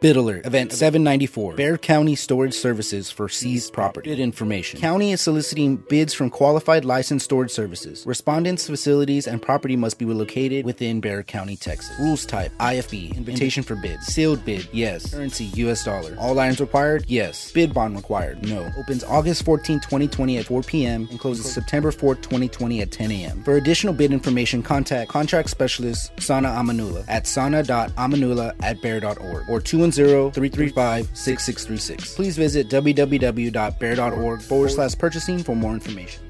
Bid alert. Event 794. Bexar County Storage Services for seized property. Bid information. County is soliciting bids from qualified licensed storage services. Respondents, facilities, and property must be located within Bexar County, Texas. Rules type IFB. Invitation for bid. Sealed bid. Yes. Currency US dollar. All items required? Yes. Bid bond required? No. Opens August 14, 2020 at 4 p.m. and closes September 4, 2020 at 10 a.m. For additional bid information, contact contract specialist Sana Amanullah at sana.amanullah at bexar.org or 210-335-6636. Please visit www.bexar.org forward slash purchasing for more information.